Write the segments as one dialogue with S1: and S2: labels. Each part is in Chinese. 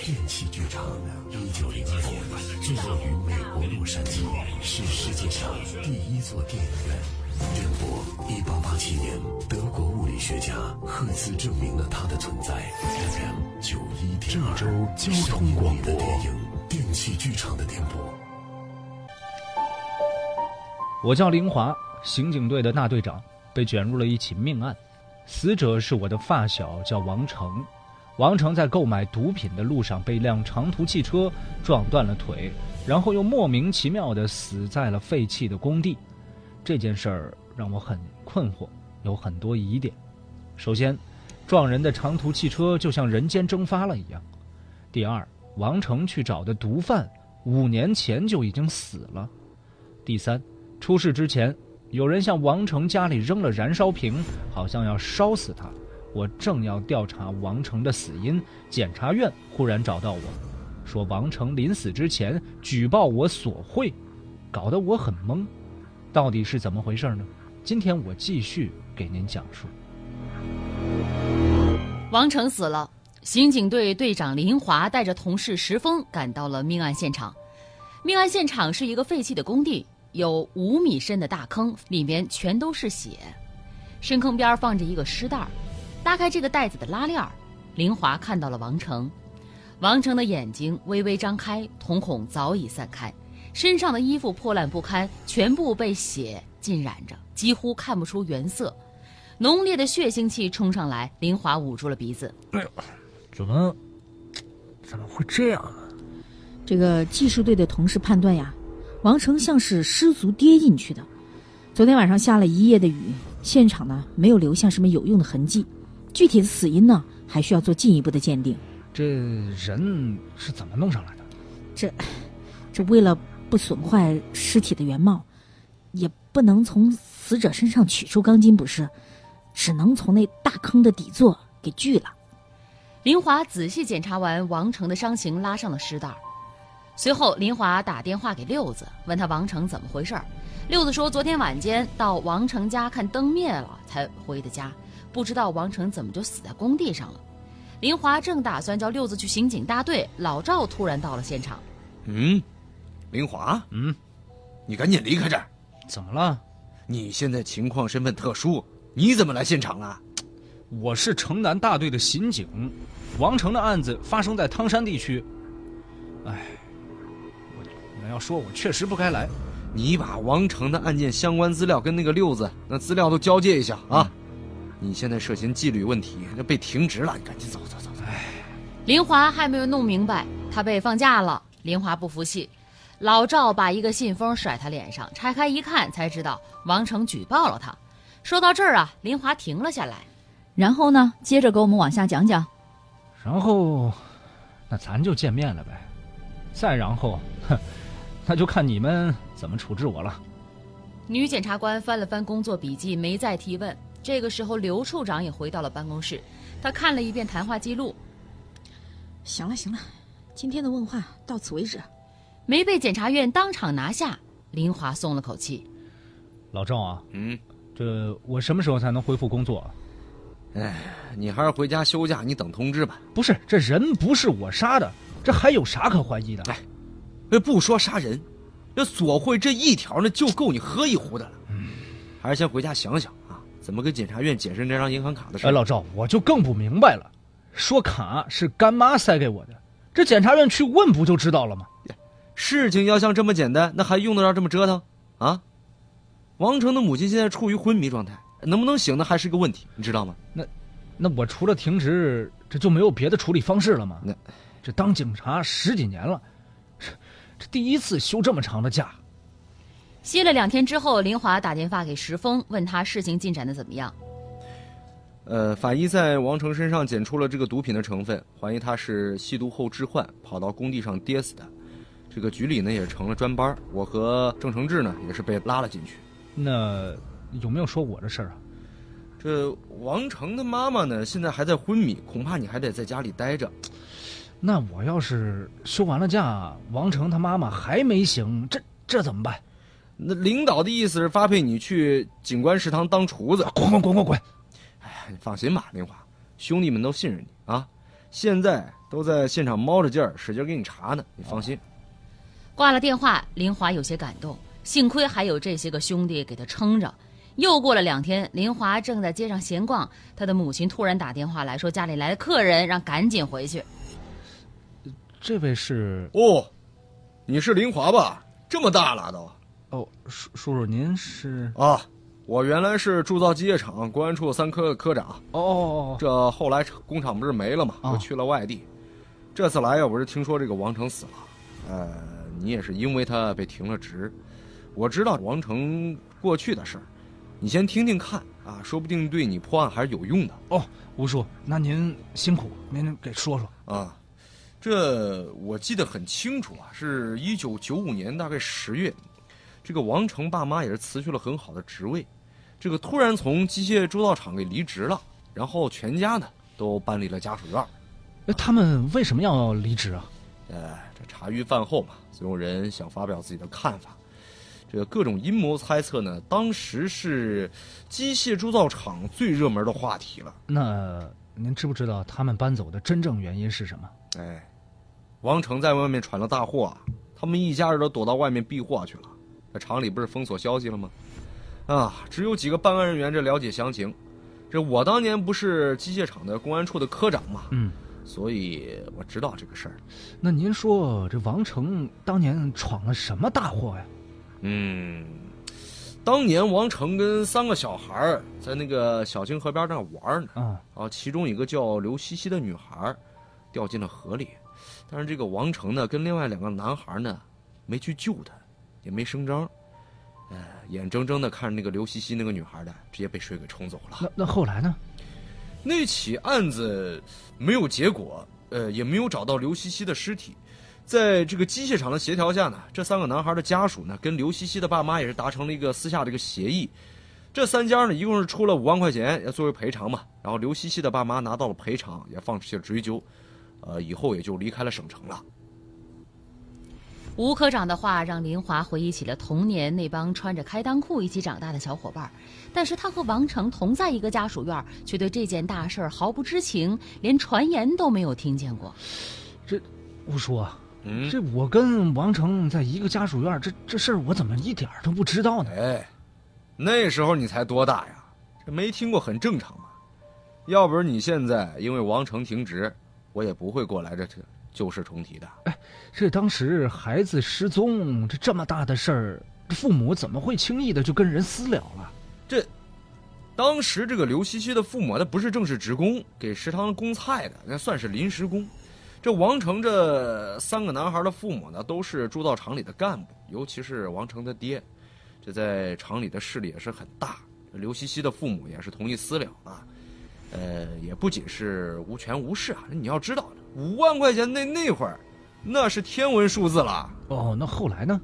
S1: 电器剧场，一九零二年坐落于美国洛杉矶，是世界上第一座电影院。电波，一八八七年，德国物理学家赫兹证明了它的存在。FM 九一点，
S2: 郑州交通广播
S1: 电影，电器剧场的电波。
S2: 我叫林华，刑警队的大队长，被卷入了一起命案，死者是我的发小，叫王成。王成在购买毒品的路上被一辆长途汽车撞断了腿，然后又莫名其妙地死在了废弃的工地。这件事儿让我很困惑，有很多疑点。首先，撞人的长途汽车就像人间蒸发了一样；第二，王成去找的毒贩五年前就已经死了；第三，出事之前有人向王成家里扔了燃烧瓶，好像要烧死他。我正要调查王成的死因，检察院忽然找到我，说王成临死之前举报我索贿，搞得我很懵，到底是怎么回事呢？今天我继续给您讲述。
S3: 王成死了，刑警队队长林华带着同事石峰赶到了命案现场。命案现场是一个废弃的工地，有五米深的大坑，里面全都是血，深坑边放着一个尸袋。拉开这个袋子的拉链儿，林华看到了王成。王成的眼睛微微张开，瞳孔早已散开，身上的衣服破烂不堪，全部被血浸染着，几乎看不出原色。浓烈的血腥气冲上来，林华捂住了鼻子。
S2: 哎呦，怎么怎么会这样啊？
S4: 这个技术队的同事判断呀，王成像是失足跌进去的。昨天晚上下了一夜的雨，现场呢没有留下什么有用的痕迹。具体的死因呢，还需要做进一步的鉴定。
S2: 这人是怎么弄上来的？
S4: 这，这为了不损坏尸体的原貌，也不能从死者身上取出钢筋，不是？只能从那大坑的底座给锯了。
S3: 林华仔细检查完王成的伤情，拉上了尸袋。随后，林华打电话给六子，问他王成怎么回事。六子说，昨天晚间到王成家看灯灭了，才回的家。不知道王成怎么就死在工地上了。林华正打算叫六子去刑警大队，老赵突然到了现场。
S5: 嗯，林华，
S2: 嗯，
S5: 你赶紧离开这儿。
S2: 怎么了？
S5: 你现在情况身份特殊，你怎么来现场了？
S2: 我是城南大队的刑警，王成的案子发生在汤山地区。哎，我你要说我确实不该来。
S5: 你把王成的案件相关资料跟那个六子那资料都交接一下啊。你现在涉嫌纪律问题，那被停职了。你赶紧走走走走。哎，
S3: 林华还没有弄明白，他被放假了。林华不服气，老赵把一个信封甩他脸上，拆开一看，才知道王成举报了他。说到这儿啊，林华停了下来。
S6: 然后呢，接着给我们往下讲讲。
S2: 然后，那咱就见面了呗。再然后，哼，那就看你们怎么处置我了。
S3: 女检察官翻了翻工作笔记，没再提问。这个时候，刘处长也回到了办公室，他看了一遍谈话记录。
S4: 行了，行了，今天的问话到此为止。
S3: 没被检察院当场拿下，林华松了口气。
S2: 老赵啊，
S5: 嗯，
S2: 这我什么时候才能恢复工作？
S5: 哎，你还是回家休假，你等通知吧。
S2: 不是，这人不是我杀的，这还有啥可怀疑的？
S5: 哎，不说杀人，那索贿这一条，呢就够你喝一壶的了。嗯，还是先回家想想。怎么跟检察院解释那张银行卡的事？
S2: 哎，老赵，我就更不明白了。说卡是干妈塞给我的，这检察院去问不就知道了吗？
S5: 事情要像这么简单，那还用得着这么折腾？啊？王成的母亲现在处于昏迷状态，能不能醒那还是个问题，你知道吗？
S2: 那，那我除了停职，这就没有别的处理方式了吗？
S5: 那，
S2: 这当警察十几年了，这第一次休这么长的假。
S3: 歇了两天之后，林华打电话给石峰，问他事情进展的怎么样。
S5: 呃，法医在王成身上检出了这个毒品的成分，怀疑他是吸毒后致幻，跑到工地上跌死的。这个局里呢也成了专班，我和郑承志呢也是被拉了进去。
S2: 那有没有说我的事儿啊？
S5: 这王成的妈妈呢现在还在昏迷，恐怕你还得在家里待着。
S2: 那我要是休完了假，王成他妈妈还没醒，这这怎么办？
S5: 那领导的意思是发配你去警官食堂当厨子，
S2: 滚滚滚滚滚！
S5: 哎呀，你放心吧，林华，兄弟们都信任你啊。现在都在现场猫着劲儿，使劲给你查呢。你放心。
S3: 挂了电话，林华有些感动，幸亏还有这些个兄弟给他撑着。又过了两天，林华正在街上闲逛，他的母亲突然打电话来说家里来了客人，让赶紧回去。
S2: 这位是
S5: 哦，你是林华吧？这么大了都。
S2: 哦，叔叔叔您是
S5: 啊，我原来是铸造机械厂公安处三科的科长。
S2: 哦哦哦，
S5: 这后来工厂不是没了嘛，
S2: 啊
S5: 我去了外地。这次来呀，我是听说这个王成死了，呃，你也是因为他被停了职。我知道王成过去的事儿，你先听听看啊，说不定对你破案还是有用的
S2: 哦，吴叔，那您辛苦，您给说说。
S5: 啊。这我记得很清楚啊，是一九九五年大概十月，这个王成爸妈也是辞去了很好的职位，这个突然从机械铸造厂给离职了，然后全家呢都搬离了家属院。
S2: 哎他们为什么要离职啊？
S5: 呃，这茶余饭后嘛，总有人想发表自己的看法。这个各种阴谋猜测呢，当时是机械铸造厂最热门的话题了。
S2: 那您知不知道他们搬走的真正原因是什么？
S5: 哎，王成在外面闯了大祸啊，他们一家人都躲到外面避祸去了。这厂里不是封锁消息了吗？啊，只有几个办案人员这了解详情。这我当年不是机械厂的公安处的科长嘛，
S2: 嗯，
S5: 所以我知道这个事儿。
S2: 那您说这王成当年闯了什么大祸呀？
S5: 嗯，当年王成跟三个小孩儿在那个小清河边那玩呢，
S2: 啊，
S5: 啊，其中一个叫刘西西的女孩掉进了河里，但是这个王成呢跟另外两个男孩呢没去救她，也没声张，呃，眼睁睁的看着那个刘西西那个女孩的直接被水给冲走了。
S2: 那那后来呢？
S5: 那起案子没有结果，呃，也没有找到刘西西的尸体。在这个机械厂的协调下呢，这三个男孩的家属呢，跟刘西西的爸妈也是达成了一个私下的一个协议。这三家呢，一共是出了五万块钱，要作为赔偿嘛。然后刘西西的爸妈拿到了赔偿，也放弃了追究，呃，以后也就离开了省城了。
S3: 吴科长的话让林华回忆起了童年那帮穿着开裆裤一起长大的小伙伴，但是他和王成同在一个家属院，却对这件大事毫不知情，连传言都没有听见过。
S2: 这吴叔啊，
S5: 嗯，
S2: 这我跟王成在一个家属院，这这事儿我怎么一点儿都不知道呢？
S5: 哎，那时候你才多大呀？这没听过很正常嘛。要不是你现在因为王成停职，我也不会过来这这旧事重提的。
S2: 哎这当时孩子失踪，这这么大的事儿，父母怎么会轻易的就跟人私了了？
S5: 这当时这个刘西西的父母，他不是正式职工，给食堂供菜的，那算是临时工。这王成这三个男孩的父母呢，都是铸造厂里的干部，尤其是王成他爹，这在厂里的势力也是很大。刘西西的父母也是同意私了啊，呃，也不仅是无权无势啊，你要知道，五万块钱那那会儿，那是天文数字了。
S2: 哦，那后来呢？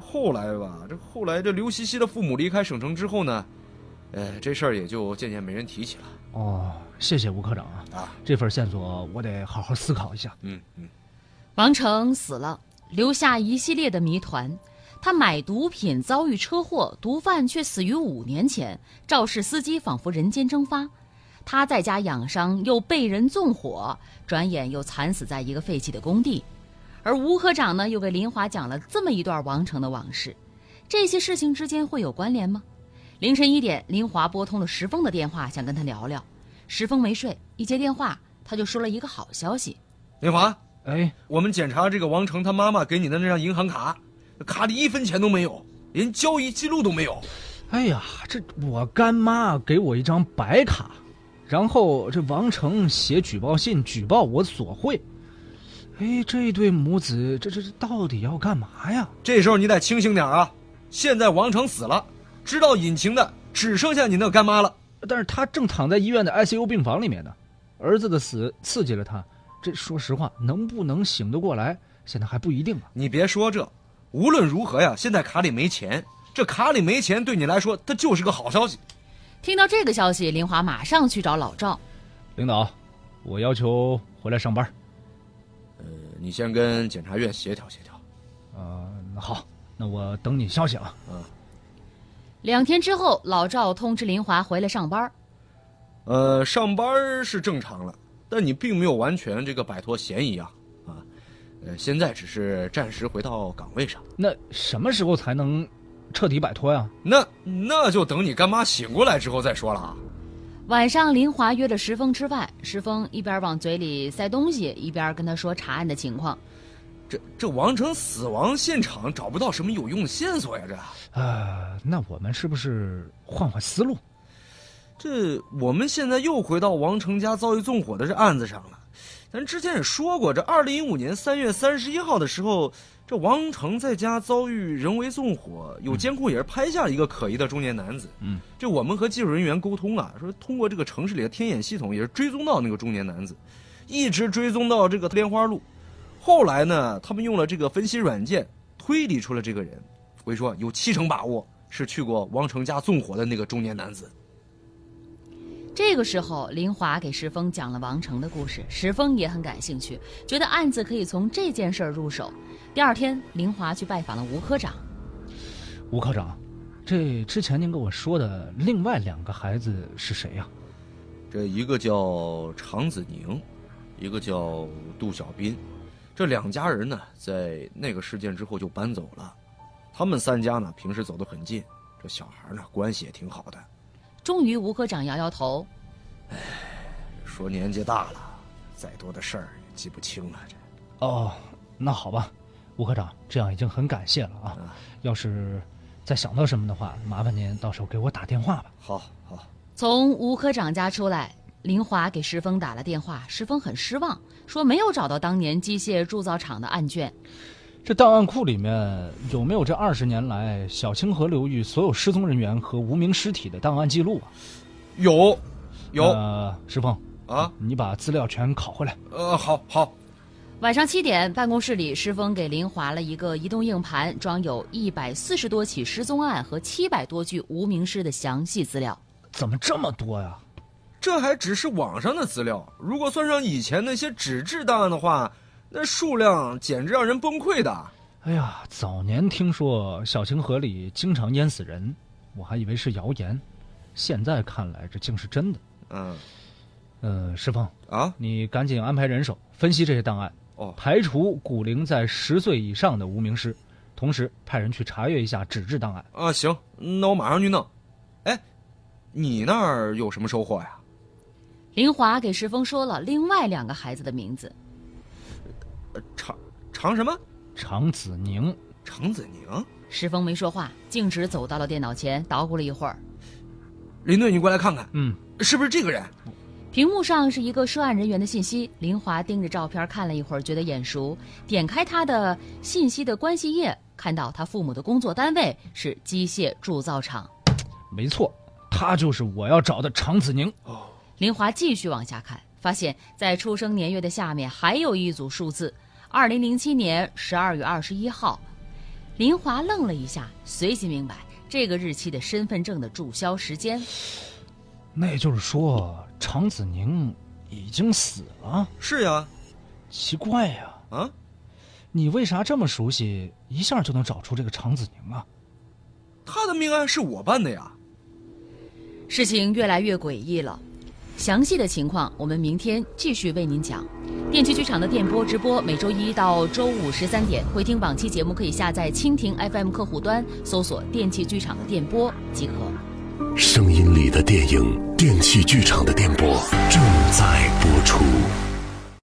S5: 后来吧，这后来这刘西西的父母离开省城之后呢，呃，这事儿也就渐渐没人提起了
S2: 哦，谢谢吴科长啊，
S5: 啊。
S2: 这份线索我得好好思考一下。
S5: 嗯嗯，
S3: 王成死了，留下一系列的谜团。他买毒品遭遇车祸，毒贩却死于五年前。肇事司机仿佛人间蒸发。他在家养伤，又被人纵火，转眼又惨死在一个废弃的工地。而吴科长呢，又给林华讲了这么一段王成的往事。这些事情之间会有关联吗？凌晨一点，林华拨通了石峰的电话，想跟他聊聊。石峰没睡，一接电话，他就说了一个好消息。
S5: 林华，
S2: 哎，
S5: 我们检查这个王成他妈妈给你的那张银行卡，卡里一分钱都没有，连交易记录都没有。
S2: 哎呀，这我干妈给我一张白卡，然后这王成写举报信举报我索贿。哎，这对母子这这这到底要干嘛呀？
S5: 这时候你得清醒点啊！现在王成死了，知道隐情的只剩下你那个干妈了。
S2: 但是他正躺在医院的 ICU 病房里面呢，儿子的死刺激了他，这说实话能不能醒得过来，现在还不一定啊。
S5: 你别说这，无论如何呀，现在卡里没钱，这卡里没钱对你来说，它就是个好消息。
S3: 听到这个消息，林华马上去找老赵。
S2: 领导，我要求回来上班。
S5: 呃，你先跟检察院协调协调。
S2: 呃，那好，那我等你消息啊。
S3: 两天之后，老赵通知林华回来上班。
S5: 呃，上班是正常了，但你并没有完全这个摆脱嫌疑啊啊，呃，现在只是暂时回到岗位上。
S2: 那什么时候才能彻底摆脱呀？
S5: 那那就等你干妈醒过来之后再说了啊。
S3: 晚上，林华约了石峰吃饭，石峰一边往嘴里塞东西，一边跟他说查案的情况。
S5: 这这王成死亡现场找不到什么有用的线索呀，这。
S2: 呃，那我们是不是换换思路？
S5: 这我们现在又回到王成家遭遇纵火的这案子上了。咱之前也说过，这二零一五年三月三十一号的时候，这王成在家遭遇人为纵火，有监控也是拍下了一个可疑的中年男子。
S2: 嗯，
S5: 这我们和技术人员沟通啊，说通过这个城市里的天眼系统，也是追踪到那个中年男子，一直追踪到这个莲花路。后来呢，他们用了这个分析软件推理出了这个人。我跟你说，有七成把握是去过王成家纵火的那个中年男子。
S3: 这个时候，林华给石峰讲了王成的故事，石峰也很感兴趣，觉得案子可以从这件事儿入手。第二天，林华去拜访了吴科长。
S2: 吴科长，这之前您跟我说的另外两个孩子是谁呀？
S5: 这一个叫常子宁，一个叫杜小斌。这两家人呢，在那个事件之后就搬走了。他们三家呢，平时走得很近，这小孩呢，关系也挺好的。
S3: 终于，吴科长摇摇头：“
S5: 哎，说年纪大了，再多的事儿也记不清了。这……
S2: 哦，那好吧，吴科长，这样已经很感谢了啊。要是再想到什么的话，麻烦您到时候给我打电话吧。
S5: 好好。
S3: 从吴科长家出来，林华给石峰打了电话，石峰很失望，说没有找到当年机械铸造厂的案卷。
S2: 这档案库里面有没有这二十年来小清河流域所有失踪人员和无名尸体的档案记录啊？
S5: 有，有。
S2: 呃，石峰
S5: 啊，
S2: 你把资料全拷回来。
S5: 呃，好好。
S3: 晚上七点，办公室里，石峰给林华了一个移动硬盘，装有一百四十多起失踪案和七百多具无名尸的详细资料。
S2: 怎么这么多呀？
S5: 这还只是网上的资料，如果算上以前那些纸质档案的话。那数量简直让人崩溃的。
S2: 哎呀，早年听说小清河里经常淹死人，我还以为是谣言，现在看来这竟是真的。
S5: 嗯，
S2: 呃，石峰
S5: 啊，
S2: 你赶紧安排人手分析这些档案，
S5: 哦，
S2: 排除古灵在十岁以上的无名尸，同时派人去查阅一下纸质档案。
S5: 啊，行，那我马上去弄。哎，你那儿有什么收获呀？
S3: 林华给石峰说了另外两个孩子的名字。
S5: 常常什么？
S2: 常子宁，
S5: 常子宁。
S3: 石峰没说话，径直走到了电脑前，捣鼓了一会儿。
S5: 林队，你过来看看，
S2: 嗯，
S5: 是不是这个人？
S3: 屏幕上是一个涉案人员的信息。林华盯着照片看了一会儿，觉得眼熟。点开他的信息的关系页，看到他父母的工作单位是机械铸造厂。
S2: 没错，他就是我要找的常子宁。
S5: 哦。
S3: 林华继续往下看。发现，在出生年月的下面还有一组数字，二零零七年十二月二十一号。林华愣了一下，随即明白这个日期的身份证的注销时间。
S2: 那也就是说，常子宁已经死了。
S5: 是呀，
S2: 奇怪呀，
S5: 啊，
S2: 你为啥这么熟悉，一下就能找出这个常子宁啊？
S5: 他的命案是我办的呀。
S3: 事情越来越诡异了。详细的情况，我们明天继续为您讲。电器剧场的电波直播，每周一到周五十三点。回听往期节目，可以下载蜻蜓 FM 客户端，搜索“电器剧场”的电波即可。
S1: 声音里的电影，电器剧场的电波正在播出。